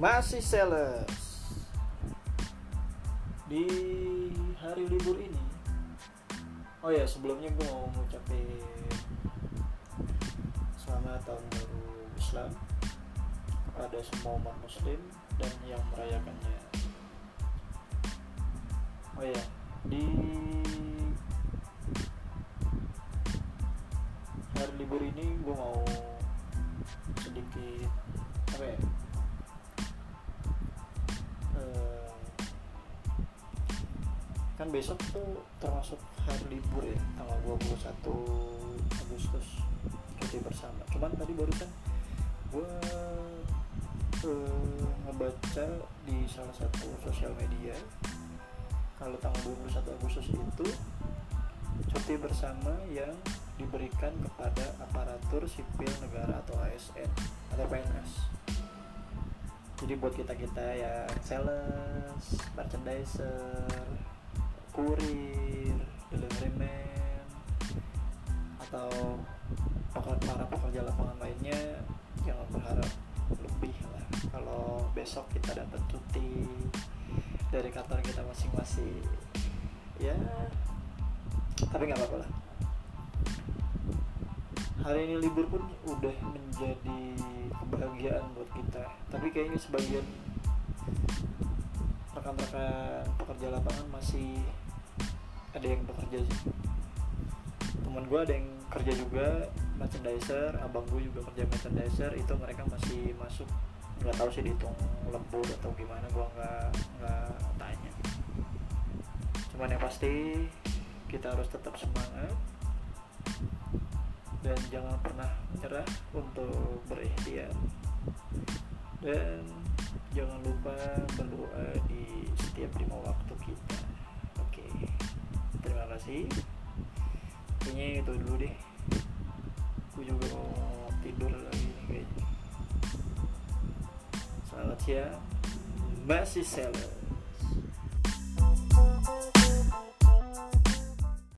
masih sales. Di hari libur ini oh ya sebelumnya gue mau ngucapin selamat tahun baru Islam kepada semua umat muslim dan yang merayakannya. Oh ya di hari libur ini gue mau sedikit apa ya kan besok tuh termasuk hari libur ya tanggal 21 Agustus. Cuti bersama. Cuman tadi barusan gue eh, ngebaca di salah satu sosial media kalau tanggal 21 Agustus itu cuti bersama yang diberikan kepada aparatur sipil negara atau ASN atau PNS jadi buat kita kita yang sales, merchandiser, kurir, delivery man, atau para pekerja lapangan lainnya jangan berharap lebih lah. Kalau besok kita dapat cuti dari kantor kita masing-masing ya tapi nggak apa-apa lah. Hari ini libur pun udah menjadi kebahagiaan buat kita. Tapi kayaknya sebagian rekan-rekan pekerja lapangan masih ada yang bekerja sih teman gue ada yang kerja juga merchandiser. Abang gue juga kerja merchandiser. Itu mereka masih masuk. Nggak tahu sih dihitung lembur atau gimana. Gue nggak nggak tanya. Cuman yang pasti kita harus tetap semangat. Dan jangan pernah menyerah untuk berikhtiar. Dan jangan lupa berdoa di setiap lima kasih kayaknya itu dulu deh. Gue juga mau tidur lagi nih kayaknya. Selamat siang. Masih sales